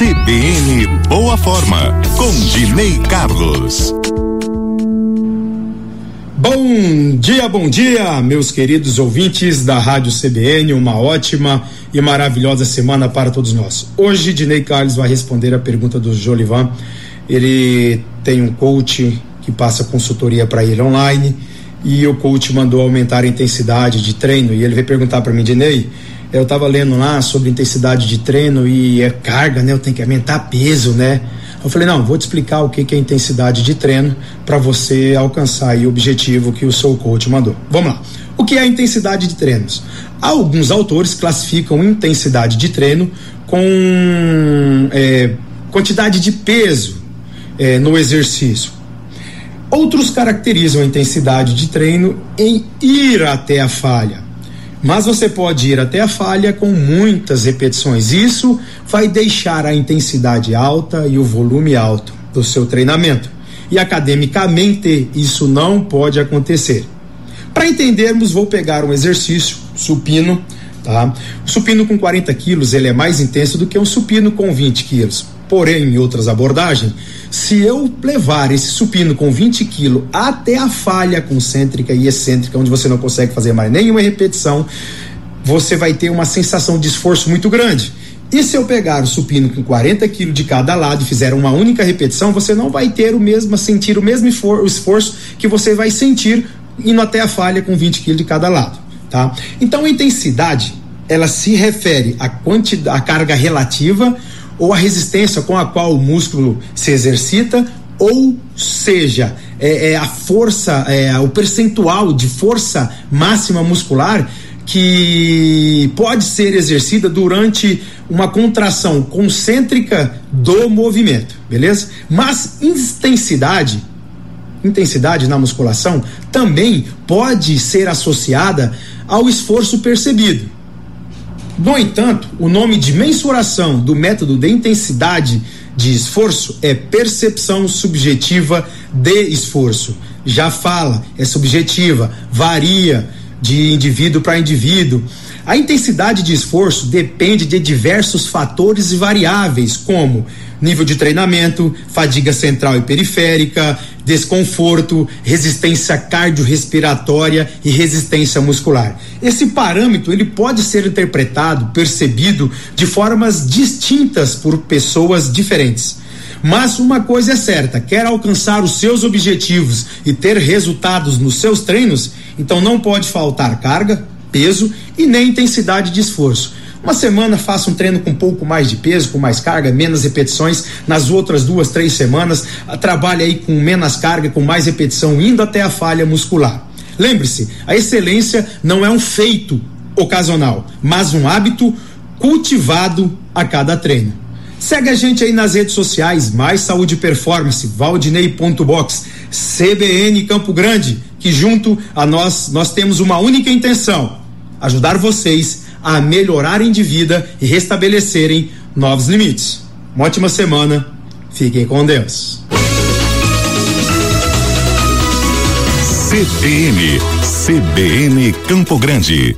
CBN Boa Forma, com Dinei Carlos. Bom dia, bom dia, meus queridos ouvintes da Rádio CBN. Uma ótima e maravilhosa semana para todos nós. Hoje, Dinei Carlos vai responder a pergunta do Jolivan. Ele tem um coach que passa consultoria para ele online e o coach mandou aumentar a intensidade de treino e ele veio perguntar para mim, Dinei, eu estava lendo lá sobre intensidade de treino e é carga, né? Eu tenho que aumentar peso, né? Eu falei, não, vou te explicar o que, que é intensidade de treino para você alcançar o objetivo que o seu coach mandou. Vamos lá. O que é a intensidade de treinos? Alguns autores classificam intensidade de treino com é, quantidade de peso é, no exercício. Outros caracterizam a intensidade de treino em ir até a falha. Mas você pode ir até a falha com muitas repetições. Isso vai deixar a intensidade alta e o volume alto do seu treinamento. E academicamente, isso não pode acontecer. Para entendermos, vou pegar um exercício supino, tá? O supino com 40 quilos ele é mais intenso do que um supino com 20 quilos. Porém, em outras abordagens, se eu levar esse supino com 20 quilos até a falha concêntrica e excêntrica, onde você não consegue fazer mais nenhuma repetição, você vai ter uma sensação de esforço muito grande. E se eu pegar o supino com 40 quilos de cada lado e fizer uma única repetição, você não vai ter o mesmo, sentir o mesmo esforço que você vai sentir indo até a falha com 20 quilos de cada lado, tá? Então intensidade, ela se refere à quantidade, à carga relativa ou a resistência com a qual o músculo se exercita, ou seja, é, é a força, é, o percentual de força máxima muscular que pode ser exercida durante uma contração concêntrica do movimento, beleza? Mas intensidade, intensidade na musculação também pode ser associada ao esforço percebido. No entanto, o nome de mensuração do método de intensidade de esforço é percepção subjetiva de esforço. Já fala, é subjetiva, varia de indivíduo para indivíduo. A intensidade de esforço depende de diversos fatores e variáveis, como nível de treinamento, fadiga central e periférica, desconforto, resistência cardiorrespiratória e resistência muscular. Esse parâmetro ele pode ser interpretado, percebido de formas distintas por pessoas diferentes. Mas uma coisa é certa: quer alcançar os seus objetivos e ter resultados nos seus treinos, então não pode faltar carga, peso e nem intensidade de esforço. Uma semana faça um treino com um pouco mais de peso, com mais carga, menos repetições. Nas outras duas, três semanas, trabalhe aí com menos carga, com mais repetição, indo até a falha muscular. Lembre-se, a excelência não é um feito ocasional, mas um hábito cultivado a cada treino. Segue a gente aí nas redes sociais, Mais Saúde Performance, Valdinei.box, CBN Campo Grande, que junto a nós, nós temos uma única intenção: ajudar vocês a melhorarem de vida e restabelecerem novos limites. Uma ótima semana, fiquem com Deus. CBN, CBN Campo Grande.